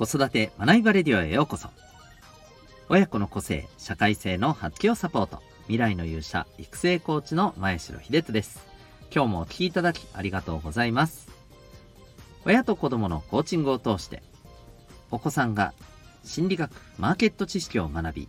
子育て学びバレディオへようこそ。親子の個性社会性の発揮をサポート。未来の勇者育成コーチの前城秀人です。今日もお聴きいただきありがとうございます。親と子供のコーチングを通してお子さんが心理学マーケット知識を学び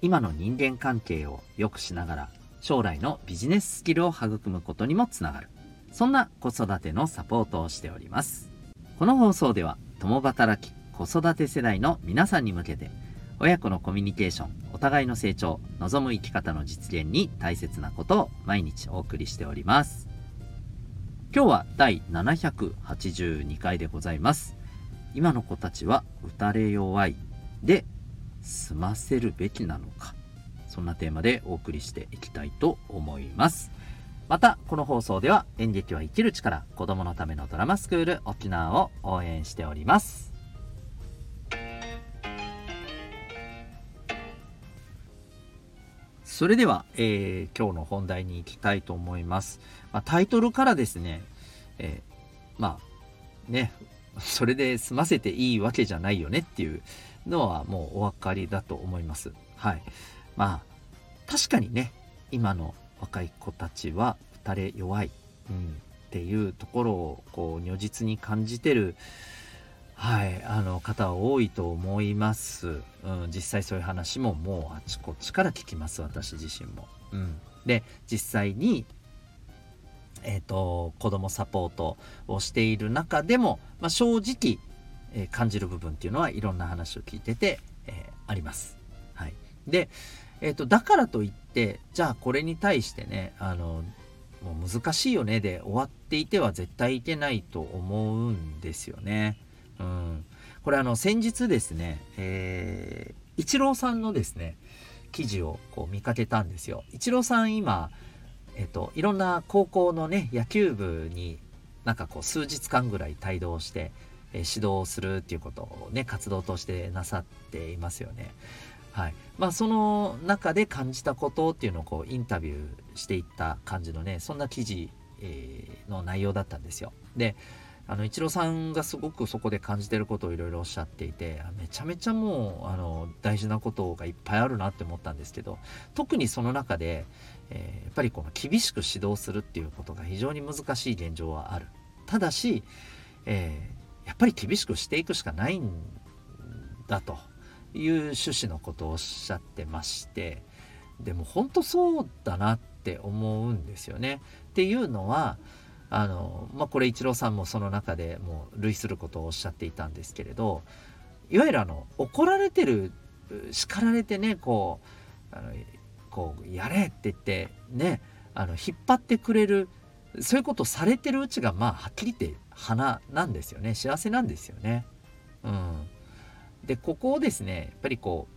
今の人間関係を良くしながら将来のビジネススキルを育むことにもつながる。そんな子育てのサポートをしております。この放送では共働き子育て世代の皆さんに向けて親子のコミュニケーションお互いの成長望む生き方の実現に大切なことを毎日お送りしております。今日は第782回でございます。今の子たちは打たれ弱いで済ませるべきなのかそんなテーマでお送りしていきたいと思います。またこの放送では演劇は生きる力子供のためのドラマスクール沖縄を応援しております。それでは、えー、今日の本題に行きたいと思います、まあ、タイトルからですね、えー、まあねそれで済ませていいわけじゃないよねっていうのはもうお分かりだと思います。はい。まあ確かにね今の若い子たちは打たれ弱い、うん、っていうところをこう如実に感じてるはい、あの方は多いと思います、うん、実際そういう話ももうあちこちから聞きます私自身も。うん、で実際に、えーと、子どもサポートをしている中でも、まあ、正直、えー、感じる部分っていうのはいろんな話を聞いてて、えー、あります。はい、で、えーと、だからといってじゃあこれに対してねあのもう難しいよねで終わっていては絶対いけないと思うんですよね。うん、これあの先日ですね、えー、イチローさんのですね記事をこう見かけたんですよ。イチローさん今、えっと、いろんな高校のね野球部になんかこう数日間ぐらい帯同して、えー、指導するっていうことをね活動としてなさっていますよね。はいまあ、その中で感じたことっていうのをこうインタビューしていった感じのねそんな記事、えー、の内容だったんですよ。であのイチローさんがすごくそこで感じてることをいろいろおっしゃっていてめちゃめちゃもうあの大事なことがいっぱいあるなって思ったんですけど特にその中で、えー、やっぱりこの厳しく指導するっていうことが非常に難しい現状はある。ただし、えー、やっぱり厳しくしていくしかないんだと。いう趣旨のことをおっしゃってましてでも本当そうだなって思うんですよね。っていうのはあの、まあ、これイチローさんもその中でもう類することをおっしゃっていたんですけれどいわゆるあの怒られてる叱られてねこうあのこうやれって言ってねあの引っ張ってくれるそういうことされてるうちがまあはっきり言って花なんですよね幸せなんですよね。うん、でここをですねやっぱりこ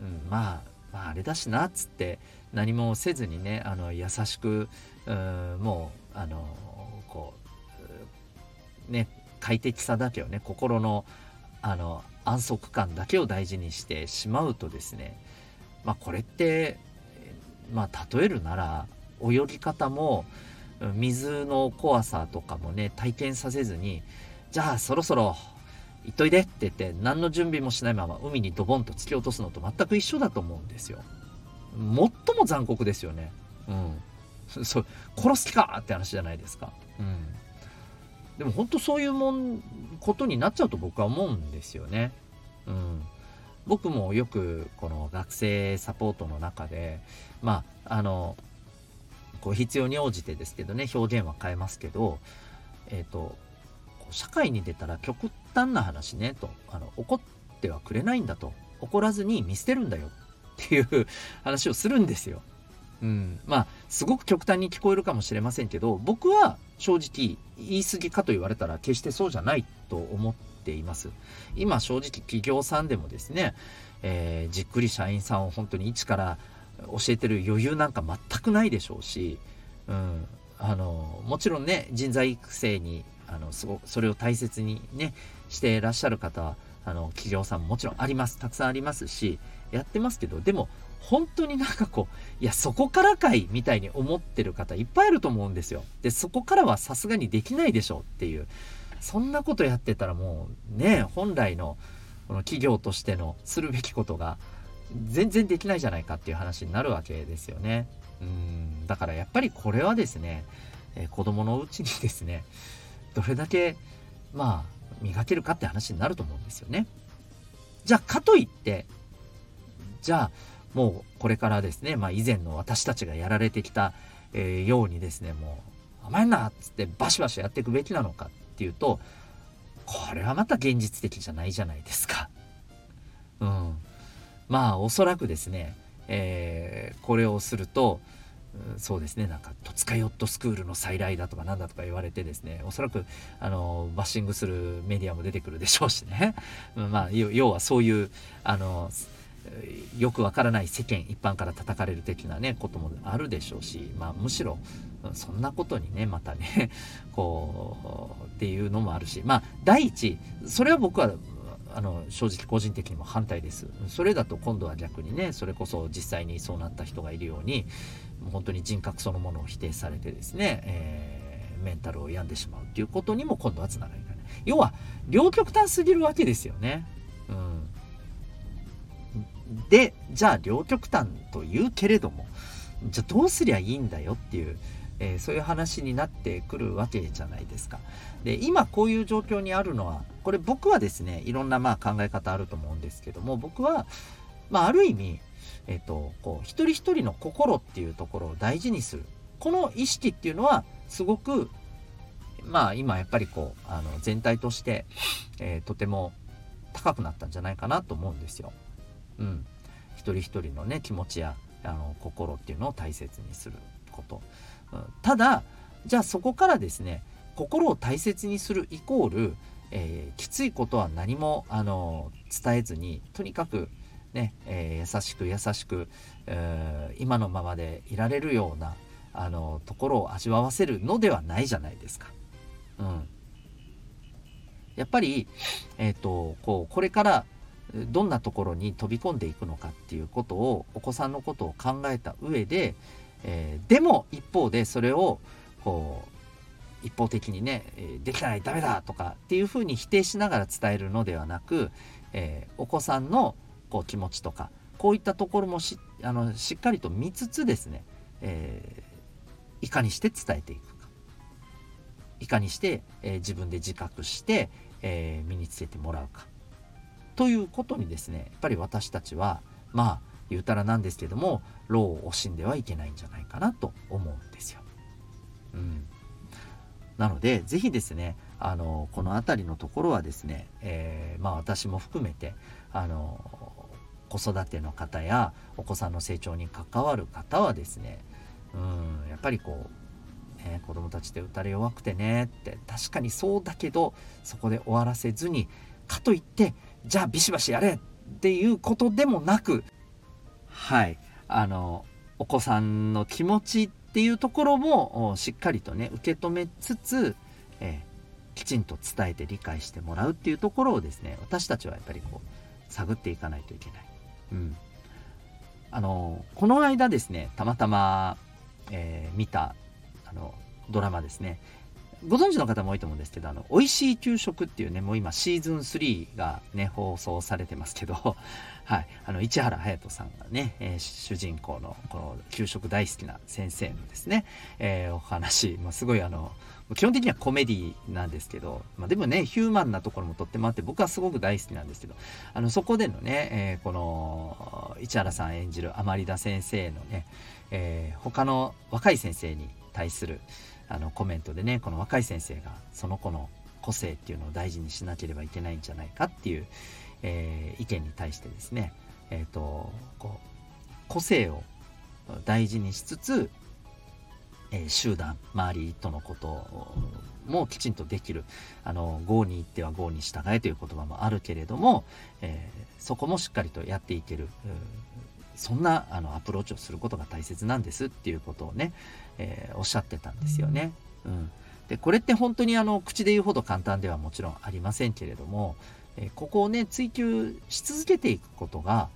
う、うん、まあまああれだしなっつって何もせずにねあの優しくうもうあのこうね快適さだけをね心のあの安息感だけを大事にしてしまうとですねまあこれってまあ例えるなら泳ぎ方も水の怖さとかもね体験させずにじゃあそろそろ行っといでって言って何の準備もしないまま海にドボンと突き落とすのと全く一緒だと思うんですよ。最も残酷ですよね。うん。そ殺す気かって話じゃないですか。うん。でも本当そういうもんことになっちゃうと僕は思うんですよね。うん。僕もよくこの学生サポートの中でまああのこう必要に応じてですけどね表現は変えますけどえっ、ー、と社会に出たら極端な話ねと。あの怒ってはくれないんだと。怒らずに見捨てるんだよ。っていう話をするんですよ。うん、まあすごく極端に聞こえるかもしれませんけど僕は正直言い過ぎかと言われたら決してそうじゃないと思っています。今正直企業さんでもですね、えー、じっくり社員さんを本当に一から教えてる余裕なんか全くないでしょうし、うん、あのもちろんね人材育成にあのすごそれを大切にねしていらっしゃる方はあの企業さんももちろんあります。たくさんあります。しやってますけどでも本当になんかこういやそこからかいみたいに思ってる方いっぱいいると思うんですよ。でそこからはさすがにできないでしょうっていうそんなことやってたらもうね本来のこの企業としてのするべきことが全然できないじゃないかっていう話になるわけですよね。うんだからやっぱりこれはですね、えー、子供のうちにですねどれだけまあ磨けるかって話になると思うんですよね。じゃあかといってじゃあもうこれからですね、まあ、以前の私たちがやられてきた、えー、ようにですねもう甘えんなっつってバシバシやっていくべきなのかっていうとこれはまた現実的じゃないじゃないですか。うん。まあおそらくですね、えー、これをすると、そうですねなんか戸塚ヨットスクールの再来だとかなんだとか言われてですねおそらくあのバッシングするメディアも出てくるでしょうしね。まあ要はそういうあのよくわからない世間一般から叩かれる的なねこともあるでしょうし、まあ、むしろそんなことにねまたねこうっていうのもあるしまあ第一それは僕はあの正直個人的にも反対です。それだと今度は逆にねそれこそ実際にそうなった人がいるように本当に人格そのものを否定されてですね、えー、メンタルを病んでしまうっていうことにも今度はつながりかね要は両極端すぎるわけですよね。うん。でじゃあ両極端と言うけれどもじゃあどうすりゃいいんだよっていう、えー、そういう話になってくるわけじゃないですか。で今こういう状況にあるのはこれ僕はですねいろんなまあ考え方あると思うんですけども僕は、まあ、ある意味、えっ、とこう一人一人の心っていうところを大事にする。この意識っていうのはすごくまあ今やっぱりこうあの全体として、えー、とても高くなったんじゃないかなと思うんですよ。うん、一人一人のね気持ちやあの心っていうのを大切にすること、うん、ただじゃあそこからですね心を大切にするイコール、えー、きついことは何もあの伝えずにとにかくね、えー、優しく優しく、えー、今のままでいられるようなあのところを味わわせるのではないじゃないですか。うん、やっぱり、えーとこうこれからどんなところに飛び込んでいくのかっていうことをお子さんのことを考えた上で、えー、でも一方でそれをこう一方的にね、えできないダメだとかっていうふうに否定しながら伝えるのではなく、え、お子さんのこう気持ちとかこういったところもしあのしっかりと見つつですね、えー、いかにして伝えていくか。いかにして、え、自分で自覚して、え身につけてもらうか。ということにですねやっぱり私たちはまあ言うたらなんですけども労を惜しんではいけないんじゃないかなと思うんですよ。うん、なので是非ですねあのこの辺りのところはですね、えー、まあ私も含めてあの子育ての方やお子さんの成長に関わる方はですねうんやっぱりこう、ね、子供たちって打たれ弱くてねって確かにそうだけどそこで終わらせずにかといってじゃあビシバシやれっていうことでもなくはいあのお子さんの気持ちってっていうところもしっかりとね受け止めつつ、えー、きちんと伝えて理解してもらうっていうところをですね私たちはやっぱりこう探っていかないといけない。うん、あのこの間ですねたまたま、えー、見たあのドラマですねご存知の方も多いと思うんですけど、あの、美味しい給食っていうね、もう今シーズン3がね、放送されてますけど、はい、あの、市原隼人さんがね、えー、主人公の、この、給食大好きな先生のですね、えー、お話、まあ、すごいあの、基本的にはコメディなんですけど、まあ、でもね、ヒューマンなところもとってもあって、僕はすごく大好きなんですけど、あの、そこでのね、えー、この、市原さん演じる甘利田先生のね、えー、他の若い先生に対する、あのコメントでねこの若い先生がその子の個性っていうのを大事にしなければいけないんじゃないかっていう、えー、意見に対してですね、えーと、こう個性を大事にしつつ、えー、集団周りとのこともきちんとできるあの郷に行っては郷に従えという言葉もあるけれども、え、そこもしっかりとやっていけるそんなあのアプローチをすることが大切なんですっていうことをね、えー、おっしゃってたんですよね。うん、でこれって本当にあの口で言うほど簡単ではもちろんありませんけれども、えー、ここをね追求し続けていくことが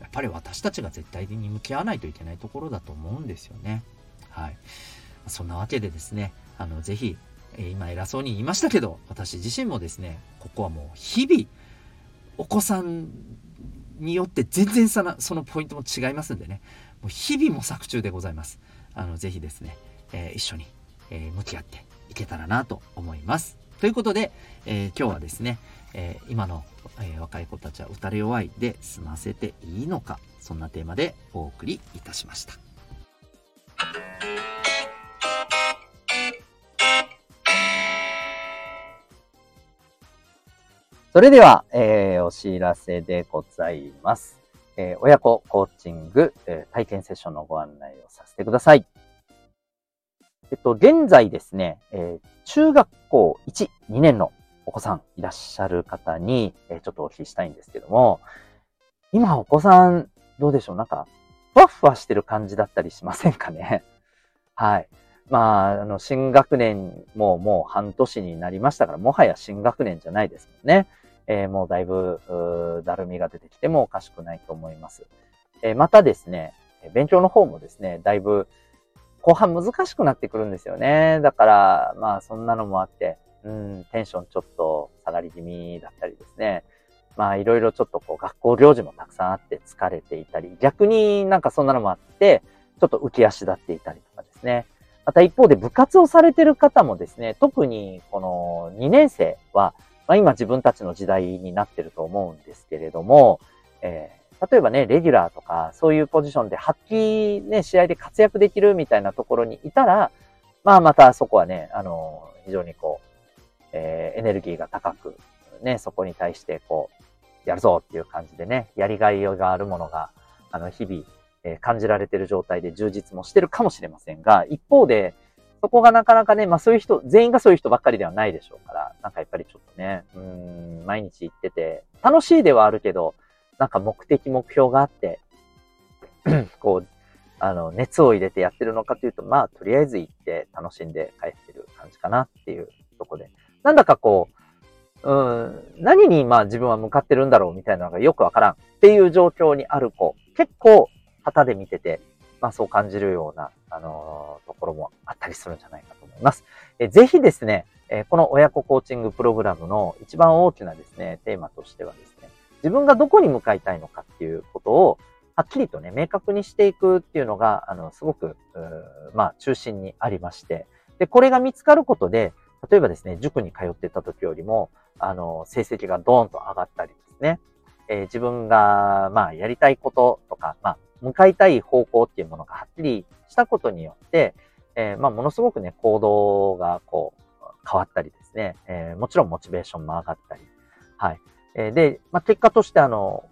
やっぱり私たちが絶対に向き合わないといけないところだと思うんですよね。はい。そんなわけでですね、あの、ぜひ、え今偉そうに言いましたけど、私自身もですね、ここはもう日々、お子さんによって全然そのそのポイントも違いますんでね、もう日々模索中でございます。あの、ぜひですね、えー、一緒に、えー、向き合っていけたらなと思います。ということで、えー、今日はですね、え今の、え若い子たちは打たれ弱いで済ませていいのか、そんなテーマでお送りいたしました。それでは、えー、お知らせでございます。えー、親子コーチング、えー、体験セッションのご案内をさせてください。えっと、現在ですね、えー、中学校1、2年のお子さんいらっしゃる方に、えー、ちょっとお聞きしたいんですけども、今お子さん、どうでしょう？なんか、ふわふわしてる感じだったりしませんかね？はい。まあ、あの、新学年ももう半年になりましたから、もはや新学年じゃないですもんね。えー、もうだいぶ、だるみが出てきてもおかしくないと思います。えー、またですね、勉強の方もですね、だいぶ後半難しくなってくるんですよね。だから、まあそんなのもあって、うん、テンションちょっと下がり気味だったりですね。まあいろいろちょっとこう学校行事もたくさんあって疲れていたり、逆になんかそんなのもあって、ちょっと浮き足立っていたりとかですね。また一方で部活をされてる方もですね、特にこの2年生は、まあ、今自分たちの時代になってると思うんですけれども、えー、例えばね、レギュラーとか、そういうポジションで発揮ね、試合で活躍できるみたいなところにいたら、まあまたそこはね、あの、非常にこう、えー、エネルギーが高く、ね、そこに対してこう、やるぞっていう感じでね、やりがいがあるものが、あの、日々、えー、感じられてる状態で充実もしてるかもしれませんが、一方で、そこがなかなかね、まあそういう人、全員がそういう人ばっかりではないでしょうから、なんかやっぱりちょっとね、うん、毎日行ってて、楽しいではあるけど、なんか目的、目標があって、こう、あの、熱を入れてやってるのかというと、まあ、とりあえず行って楽しんで帰ってる感じかなっていうとこで。なんだかこう、うん、何にまあ自分は向かってるんだろうみたいなのがよくわからんっていう状況にある子、結構旗で見てて、まあそう感じるような、あのー、ところもあったりするんじゃないかと思います。えぜひですね、えこの親子コーチングプログラムの一番大きなですね、テーマとしてはですね、自分がどこに向かいたいのかっていうことを、はっきりとね、明確にしていくっていうのが、あの、すごく、まあ、中心にありまして、で、これが見つかることで、例えばですね、塾に通ってた時よりも、あの、成績がドーンと上がったりですね、えー、自分が、まあ、やりたいこととか、まあ、向かいたい方向っていうものがはっきりしたことによって、えー、まあ、ものすごくね、行動がこう、変わったりですね、えー、もちろんモチベーションも上がったり、はい。えー、で、まあ、結果としてあの、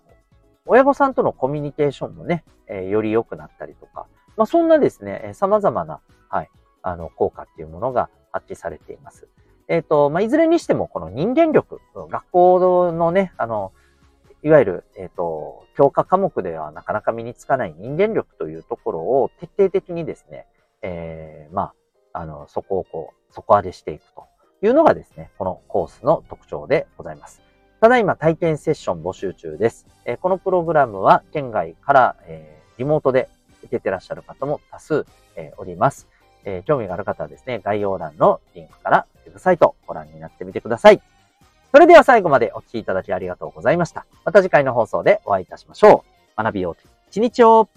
親御さんとのコミュニケーションもね、えー、より良くなったりとか、まあ、そんなですね、様々な、はい、あの、効果っていうものが発揮されています。えっ、と、まあ、いずれにしても、この人間力、学校のね、あの、いわゆる、えっ、ー、と、教科科目ではなかなか身につかない人間力というところを徹底的にですね、えー、まあ、あの、そこをこう、底上げしていくというのがですね、このコースの特徴でございます。ただいま体験セッション募集中です。えー、このプログラムは県外から、えー、リモートで受けてらっしゃる方も多数、えー、おります。え興味がある方はですね、概要欄のリンクからウェブサイトご覧になってみてください。それでは最後までお聴きいただきありがとうございました。また次回の放送でお会いいたしましょう。学びようと一日を